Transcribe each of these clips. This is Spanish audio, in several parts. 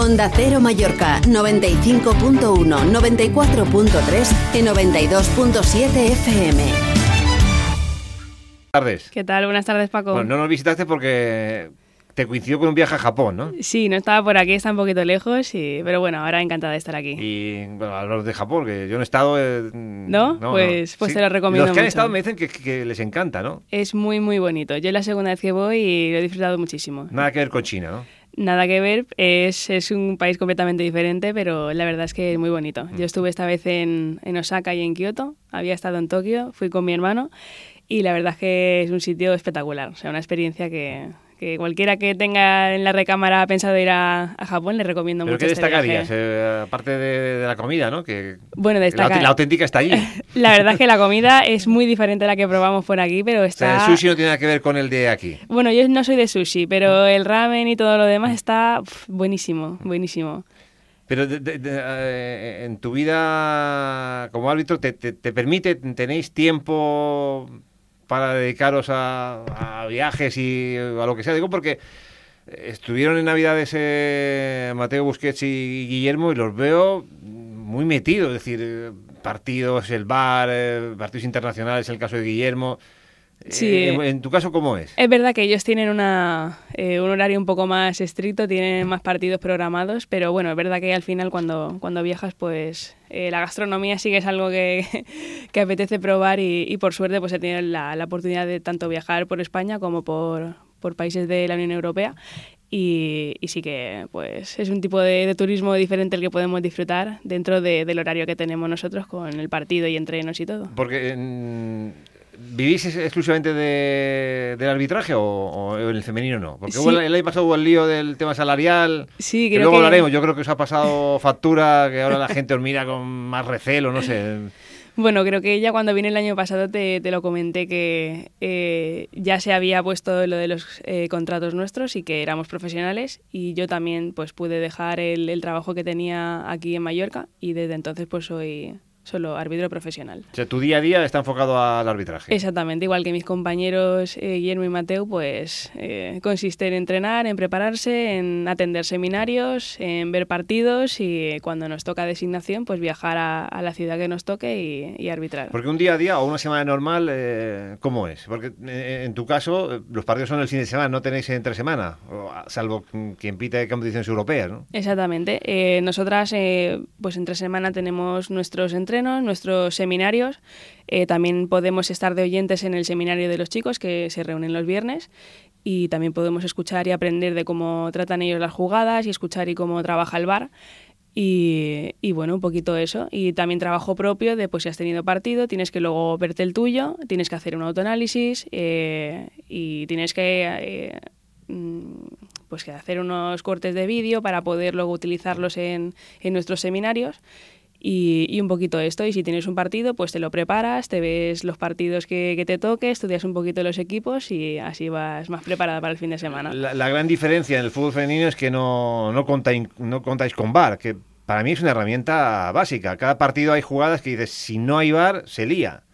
Onda Cero Mallorca 95.1, 94.3 y 92.7 FM. Buenas tardes. ¿Qué tal? Buenas tardes, Paco. Bueno, no nos visitaste porque te coincidió con un viaje a Japón, ¿no? Sí, no estaba por aquí, está un poquito lejos, y... pero bueno, ahora encantada de estar aquí. Y bueno, hablar de Japón, que yo no he estado. eh, ¿No? Pues- pues te lo recomiendo Los que han estado me dicen que, que les encanta, ¿no? Es muy, muy bonito. Yo es la segunda vez que voy y lo he disfrutado muchísimo. Nada que ver con China, ¿no? Nada que ver, es, es un país completamente diferente, pero la verdad es que es muy bonito. Mm. Yo estuve esta vez en, en Osaka y en Kioto, había estado en Tokio, fui con mi hermano y la verdad es que es un sitio espectacular, o sea, una experiencia que, que cualquiera que tenga en la recámara pensado ir a, a Japón le recomiendo Pero mucho. ¿qué este destacarías? viaje. Eh, aparte de, de la comida, ¿no? Que Bueno, la, destaca. la auténtica está allí. La verdad es que la comida es muy diferente a la que probamos por aquí, pero O está... sea, el sushi no tiene nada que ver con el de aquí. Bueno, yo no soy de sushi, pero el ramen y todo lo demás está buenísimo, buenísimo. Pero de- de- de, eh, en tu vida como árbitro, te, te- te permite, tenéis tiempo para dedicaros a, viajes y a lo que sea? Digo porque estuvieron en Navidades eh, Mateo Busquets y Guillermo y los veo muy metidos, es decir, eh, partidos, el bar, eh, partidos internacionales, el caso de Guillermo. Sí. Eh, en, tu caso, ¿cómo es? Es verdad que ellos tienen una, eh, un horario un poco más estricto, tienen más partidos programados, pero bueno, es verdad que al final cuando, cuando viajas, pues eh, la gastronomía sí que es algo que, que apetece probar y, y por suerte pues he tenido la, la oportunidad de tanto viajar por España como por, por países de la Unión Europea y, y sí que pues es un tipo de, de turismo diferente el que podemos disfrutar dentro de- del horario que tenemos nosotros con el partido y entrenos y todo. Porque ¿Vivís ex- exclusivamente de- del arbitraje o, o en el femenino no? Porque Sí. el, el año pasado hubo el lío del tema salarial. Sí, que creo luego que- hablaremos. Yo creo que os ha pasado factura, que ahora la gente os mira con más recelo, no sé. Bueno, creo que ya cuando vine el año pasado te, te lo comenté que eh, ya se había puesto lo de los eh, contratos nuestros y que éramos profesionales y yo también pues pude dejar el, el trabajo que tenía aquí en Mallorca y desde entonces pues soy solo árbitro profesional. O sea, tu día a día está enfocado al arbitraje. Exactamente, igual que mis compañeros eh, Guillermo y Mateo, pues eh, consiste en entrenar, en prepararse, en atender seminarios, en ver partidos y eh, cuando nos toca designación, pues viajar a, a la ciudad que nos toque y, y arbitrar. Porque un día a día o una semana normal, eh, ¿cómo es? Porque eh, en tu caso, eh, los partidos son el fin de semana, no tenéis entre semana, ah, salvo quien pite competiciones europeas, ¿no? Exactamente. Nosotras, pues entre semana tenemos nuestros entrenos, nuestros seminarios. Eh, también podemos estar de oyentes en el seminario de los chicos que se reúnen los viernes. Y también podemos escuchar y aprender de cómo tratan ellos las jugadas y escuchar y cómo trabaja el bar. Y, bueno, un poquito eso. Y también trabajo propio de, pues si has tenido partido, tienes que luego verte el tuyo, tienes que hacer un autoanálisis eh, y tienes que eh, mm, pues que hacer unos cortes de vídeo para poder luego utilizarlos en, en nuestros seminarios. Y, y un poquito esto, y si tienes un partido, pues te lo preparas, te ves los partidos que, que te toque, estudias un poquito los equipos y así vas más preparada para el fin de semana. La, gran diferencia en el fútbol femenino es que no, no, contáis, no contáis con VAR, que para mí es una herramienta básica. Cada partido hay jugadas que dices, si no hay VAR, se lía.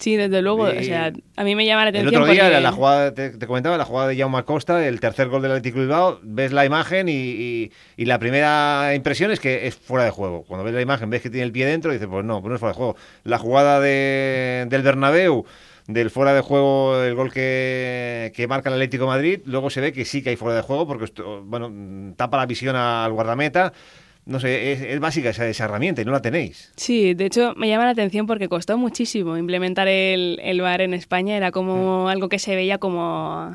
Sí, desde luego, Y- o sea, a mí me llama la El atención otro día, porque- la, la jugada, te, te comentaba, la jugada de Jaume Costa, el tercer gol del Atlético Bilbao, ves la imagen y, y- y la primera impresión es que es fuera de juego. Cuando ves la imagen, ves que tiene el pie dentro y dices, pues no, pues no es fuera de juego. La jugada de- del Bernabéu, del fuera de juego, el gol que, que marca el Atlético de Madrid, luego se ve que sí que hay fuera de juego porque, esto- bueno, tapa la visión al guardameta. No sé, es, es básica esa, esa herramienta y no la tenéis. Sí, de hecho me llama la atención porque costó muchísimo implementar el, el VAR en España. Era como algo que se veía como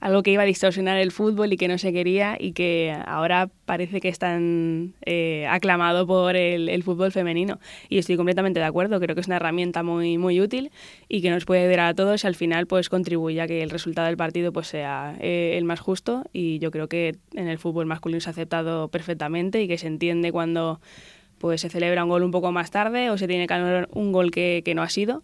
algo que iba a distorsionar el fútbol y que no se quería y que ahora parece que es tan eh, aclamado por el, el fútbol femenino. Y estoy completamente de acuerdo, creo que es una herramienta muy, muy útil y que nos puede ayudar a todos y al final pues contribuye a que el resultado del partido pues sea eh, el más justo y yo creo que en el fútbol masculino se ha aceptado perfectamente y que se entiende cuando pues se celebra un gol un poco más tarde o se tiene que anular un gol que, que no ha sido.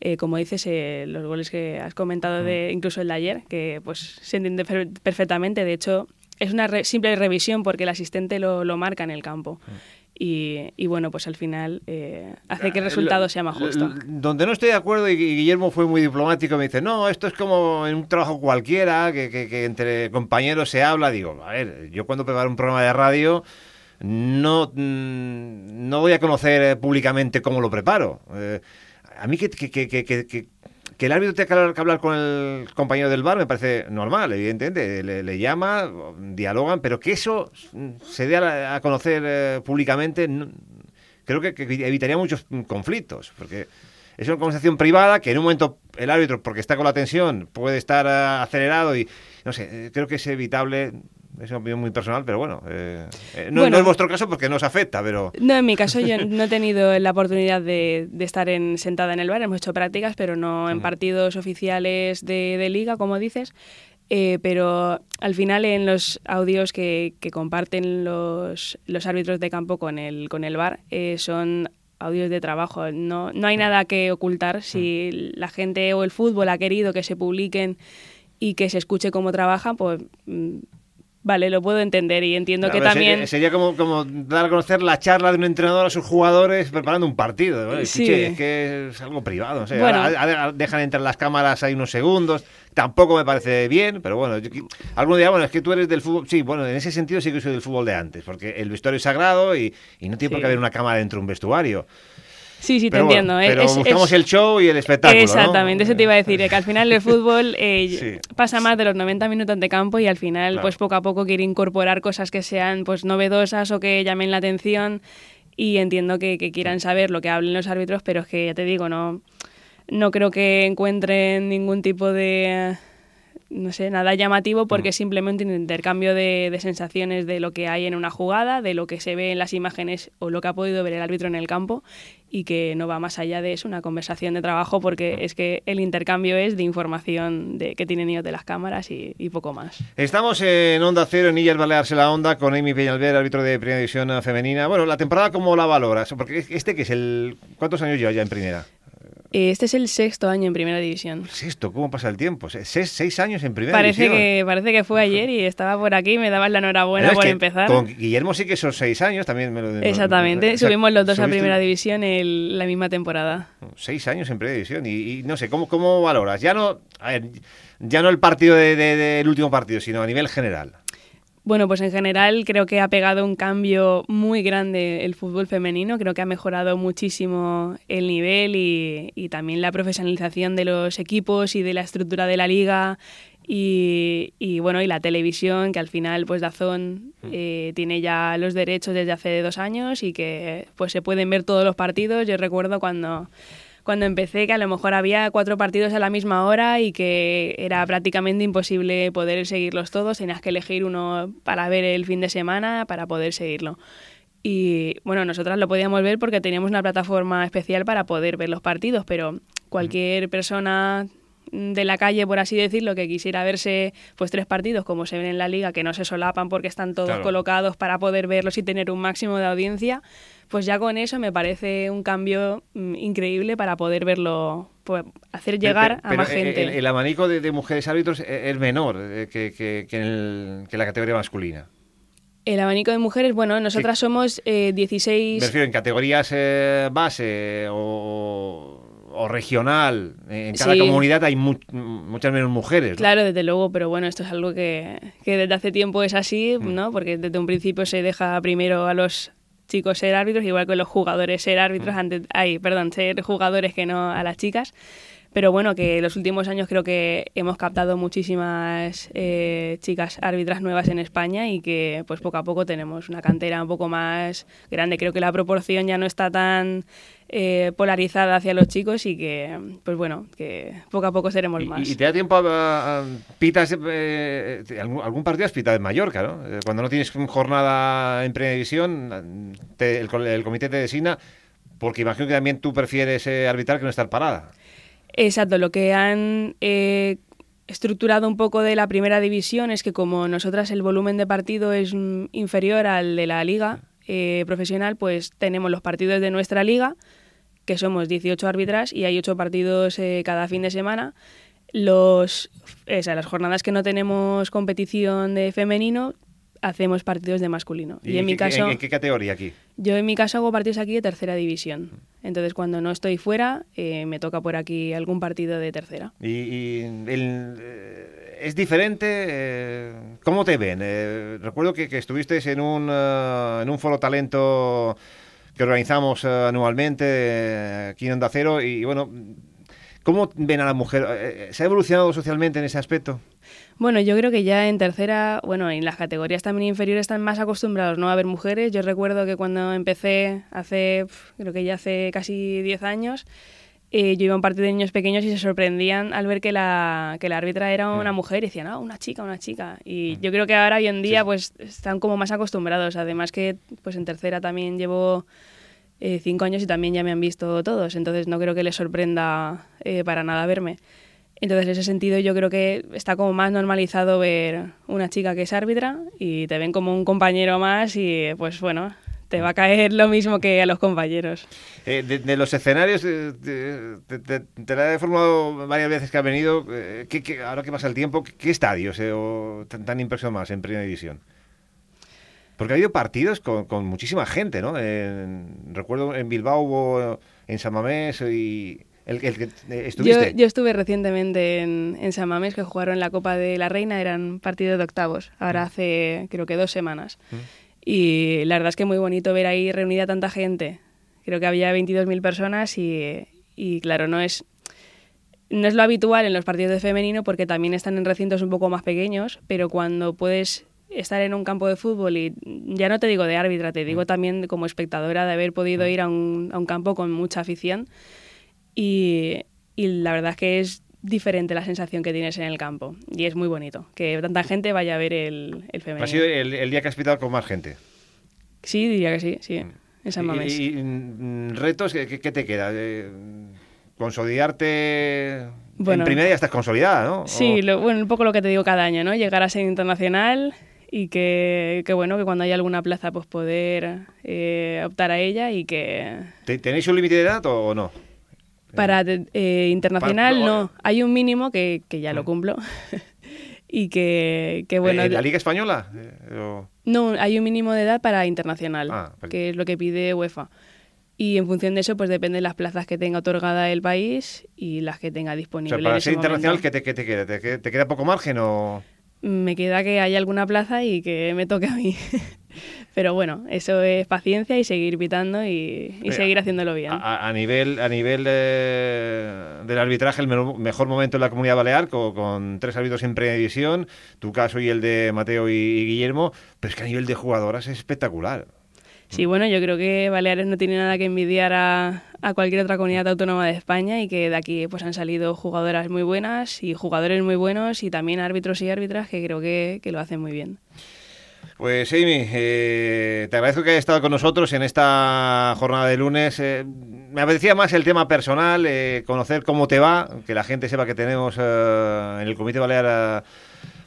Eh, como dices, eh, los goles que has comentado, de, incluso el de ayer, que pues se entiende per- perfectamente. De hecho, es una re- simple revisión porque el asistente lo, lo marca en el campo. y, bueno, pues al final eh, hace que el resultado sea más justo. Donde no estoy de acuerdo, y Guillermo fue muy diplomático, me dice, no, esto es como en un trabajo cualquiera, que, que, entre compañeros se habla. Digo, a ver, yo cuando preparo un programa de radio no, mm, no voy a conocer eh, públicamente cómo lo preparo. Eh, a mí que, que, que, que el árbitro tenga que hablar con el compañero del bar me parece normal, evidentemente. Le, llama, dialogan, pero que eso se dé a, conocer eh, públicamente, creo que, evitaría muchos conflictos, porque es una conversación privada que en un momento el árbitro, porque está con la tensión, puede estar eh, acelerado y, no sé, eh, creo que es evitable es una opinión muy personal, pero bueno, eh, eh, no, es vuestro caso porque no os afecta, pero... No, en mi caso yo no he tenido la oportunidad de, estar en, sentada en el bar, hemos hecho prácticas, pero no en partidos oficiales de, liga, como dices. Eh, pero al final en los audios que, comparten los, los, árbitros de campo con el, con el bar son audios de trabajo. No, no hay nada que ocultar. Si la gente o el fútbol ha querido que se publiquen y que se escuche cómo trabajan, pues mm, Vale, lo puedo entender y entiendo que también... Sería, como, como, dar a conocer la charla de un entrenador a sus jugadores preparando un partido. Sí. es que es algo privado. dejan entrar las cámaras ahí unos segundos. Tampoco me parece bien, pero bueno, algún día, bueno, es que tú eres del fútbol... Sí, bueno, en ese sentido sí que soy del fútbol de antes, porque el vestuario es sagrado y, y no tiene por qué haber una cámara dentro de un vestuario. Sí, sí, te entiendo. pero buscamos el show y el espectáculo. Exactamente, eso te iba a decir, que al final el fútbol eh, pasa más de los 90 minutos de campo y al final, pues poco a poco quiere incorporar cosas que sean pues novedosas o que llamen la atención y entiendo que, quieran saber lo que hablen los árbitros, pero es que ya te digo, no, no creo que encuentren ningún tipo de no sé, nada llamativo porque es simplemente un intercambio de, de, sensaciones de lo que hay en una jugada, de lo que se ve en las imágenes o lo que ha podido ver el árbitro en el campo y que no va más allá de eso, una conversación de trabajo, porque es que el intercambio es de información de, que tienen ellos de las cámaras y, poco más. Estamos en Onda Cero, en Illas Balearse la Onda, con Amy Peñalver, árbitro de Primera División Femenina. Bueno, la temporada, ¿cómo la valoras? Porque este que es el... ¿Cuántos años lleva ya en Primera? Este es el sexto año en Primera División. ¿Sexto? ¿Cómo pasa el tiempo? ¿Seis, años en Primera parece División? Que, parece que fue ayer y estaba por aquí y me dabas la enhorabuena por empezar. Con Guillermo sí que son seis años, también me lo Exactamente, subimos los dos a Primera División en la misma temporada. Seis años en Primera División y, no sé, ¿cómo, ¿cómo valoras? Ya no, ya no el partido del último partido, sino a nivel general. Bueno, pues en general creo que ha pegado un cambio muy grande el fútbol femenino, creo que ha mejorado muchísimo el nivel y, también la profesionalización de los equipos y de la estructura de la liga y, bueno, y la televisión, que al final pues Dazón mm. eh, tiene ya los derechos desde hace dos años y que pues se pueden ver todos los partidos. Yo recuerdo cuando cuando empecé, que a lo mejor había cuatro partidos a la misma hora y que era prácticamente imposible poder seguirlos todos, tenías que elegir uno para ver el fin de semana para poder seguirlo. Y bueno, nosotras lo podíamos ver porque teníamos una plataforma especial para poder ver los partidos, pero cualquier persona de la calle, por así decirlo, que quisiera verse pues tres partidos como se ven en la liga, que no se solapan porque están todos colocados para poder verlos y tener un máximo de audiencia, pues ya con eso me parece un cambio mm, increíble para poder verlo, pues, hacer llegar a más gente. El, abanico de, mujeres árbitros e, es menor eh, que, que, la categoría masculina. El abanico de mujeres, bueno, nosotras somos 16... Eh, me refiero en categorías eh, base o, regional. En cada comunidad hay muchas menos mujeres. Claro, desde luego, pero bueno, esto es algo que, que desde hace tiempo es así, mm. ¿no? Porque desde un principio se deja primero a los chicos ser árbitros, igual que los jugadores ser árbitros, mm. antes, ay, perdón, ser jugadores que no a las chicas. Pero bueno, que en los últimos años creo que hemos captado muchísimas eh, chicas árbitras nuevas en España y que pues poco a poco tenemos una cantera un poco más grande. Creo que la proporción ya no está tan eh, polarizada hacia los chicos y que, pues bueno, que poco a poco seremos más. ¿Y, te da tiempo a, pitas, eh, algún, partido has pitado en Mallorca, ¿no? Eh, cuando no tienes jornada en previsión, el, el, comité te designa, porque imagino que también tú prefieres arbitrar que no estar parada. Exacto, lo que han estructurado un poco de la primera división es que como nosotras el volumen de partido es inferior al de la liga profesional, pues tenemos los partidos de nuestra liga que somos 18 árbitras y hay 8 partidos eh, cada fin de semana. Los, las jornadas que no tenemos competición de femenino, hacemos partidos de masculino. Y, en mi caso... ¿En qué categoría aquí? Yo en mi caso hago partidos aquí de tercera división. Entonces cuando no estoy fuera, eh, me toca por aquí algún partido de tercera. ¿Y, eh, es diferente? Eh, ¿Cómo te ven? recuerdo que, que estuviste en un, en un foro talento que organizamos anualmente aquí en Onda Cero y bueno... ¿Cómo ven a la mujer? ¿Se ha evolucionado socialmente en ese aspecto? Bueno, yo creo que ya en tercera, bueno, en las categorías también inferiores están más acostumbrados ¿no? a ver mujeres. Yo recuerdo que cuando empecé hace, creo que ya hace casi 10 años, eh, yo iba a un partido de niños pequeños y se sorprendían al ver que la, que la árbitra era una mm. mujer y decían, ah, una chica, una chica. Y mm. yo creo que ahora, hoy en día, pues están como más acostumbrados. Además que pues en tercera también llevo eh, cinco años y también ya me han visto todos. Entonces no creo que les sorprenda eh, para nada verme. Entonces, en ese sentido, yo creo que está como más normalizado ver una chica que es árbitra y te ven como un compañero más y, pues bueno, te va a caer lo mismo que a los compañeros. Eh, de, los escenarios, eh, te, la he formado varias veces que ha venido. Eh, ¿qué, ahora que pasa el tiempo, ¿qué, estadios o tan, tan en primera división? Porque ha habido partidos con, muchísima gente, ¿no? recuerdo en Bilbao hubo, en San Mamés y el, que eh, estuviste. Yo, estuve recientemente en, en, San Mamés, que jugaron la Copa de la Reina, eran partidos de octavos, ahora mm. hace creo que dos semanas. Mm. Y la verdad es que muy bonito ver ahí reunida tanta gente. Creo que había 22.000 personas y, y, claro, no es, no es lo habitual en los partidos de femenino porque también están en recintos un poco más pequeños, pero cuando puedes estar en un campo de fútbol y ya no te digo de árbitra, te digo mm. también como espectadora de haber podido ir a un, a un campo con mucha afición, y, la verdad es que es diferente la sensación que tienes en el campo y es muy bonito que tanta gente vaya a ver el, el femenino. ¿Ha sido el, día que has pitado con más gente? Sí, diría que sí, sí, Mamés. ¿Y, mm, retos qué, te queda? Eh, ¿Consolidarte bueno, en primera ya estás consolidada, no? Sí, bueno, un poco lo que te digo cada año, ¿no? Llegar a ser internacional y que, que bueno, que cuando haya alguna plaza pues poder eh, optar a ella y que... ¿Tenéis un límite de edad o no? Para eh, internacional no, hay un mínimo que, que ya lo mm. cumplo. y que, que bueno... ¿En la Liga Española? Eh, no, hay un mínimo de edad para internacional, ah, que es lo que pide UEFA. Y en función de eso, pues depende de las plazas que tenga otorgada el país y las que tenga disponibles. O sea, para ser internacional, ¿qué te, qué te queda? ¿Te, ¿Te queda poco margen o...? Me queda que haya alguna plaza y que me toque a mí. Pero bueno, eso es paciencia y seguir pitando y, seguir haciéndolo bien. A, nivel, a nivel del arbitraje, el mejor momento en la comunidad balear, con, tres árbitros en predivisión, tu caso y el de Mateo y, Guillermo, pero es que a nivel de jugadoras es espectacular. Sí, bueno, yo creo que Baleares no tiene nada que envidiar a, cualquier otra comunidad autónoma de España y que de aquí pues han salido jugadoras muy buenas y jugadores muy buenos y también árbitros y árbitras que creo que lo hacen muy bien. Pues Amy, eh, te agradezco que hayas estado con nosotros en esta jornada de lunes. Eh, me apetecía más el tema personal, eh, conocer cómo te va, que la gente sepa que tenemos en el Comité Balear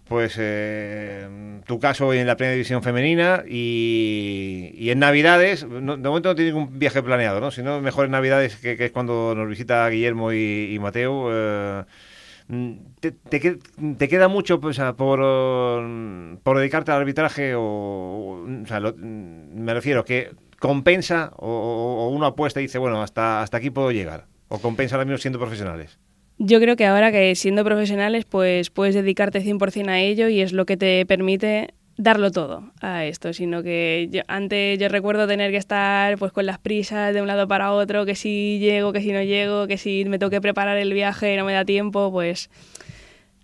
pues tu caso en la primera división femenina y, en Navidades, de momento no tiene ningún viaje planeado, ¿no? sino mejor en Navidades que, es cuando nos visita Guillermo y, Mateo Mm, ¿Te, queda mucho pues, por, por, dedicarte al arbitraje? O, mm, me refiero que compensa o, uno apuesta y dice, bueno, hasta, hasta aquí puedo llegar. ¿O compensa ahora mismo siendo profesionales? Yo creo que ahora que siendo profesionales, pues puedes dedicarte 100% a ello y es lo que te permite darlo todo a esto, sino que yo, antes yo recuerdo tener que estar pues con las prisas de un lado para otro, que si llego, que si no llego, que si me tengo que preparar el viaje no me da tiempo, pues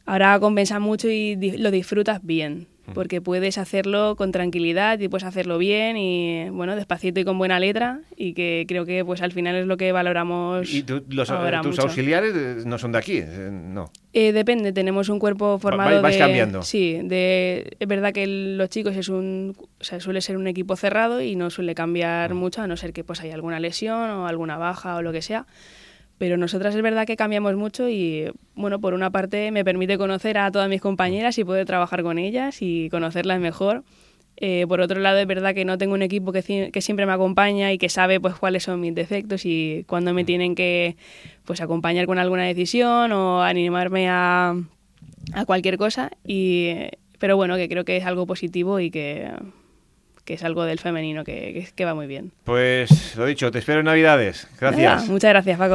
ahora compensa mucho y lo disfrutas bien porque puedes hacerlo con tranquilidad y puedes hacerlo bien y bueno despacito y con buena letra y que creo que pues al final es lo que valoramos y los, tus auxiliares eh, no son de aquí eh, no eh, depende tenemos un cuerpo formado vais, cambiando. Sí de es verdad que los chicos es un o sea, suele ser un equipo cerrado y no suele cambiar mucho a no ser que pues haya alguna lesión o alguna baja o lo que sea pero nosotras es verdad que cambiamos mucho y, bueno, por una parte me permite conocer a todas mis compañeras y poder trabajar con ellas y conocerlas mejor. Eh, por otro lado, es verdad que no tengo un equipo que, que, siempre me acompaña y que sabe pues cuáles son mis defectos y cuándo me tienen que pues acompañar con alguna decisión o animarme a, a cualquier cosa. Y pero bueno, que creo que es algo positivo y que, que es algo del femenino que, que, va muy bien. Pues lo dicho, te espero en Navidades. Gracias. Nada, muchas gracias, Paco.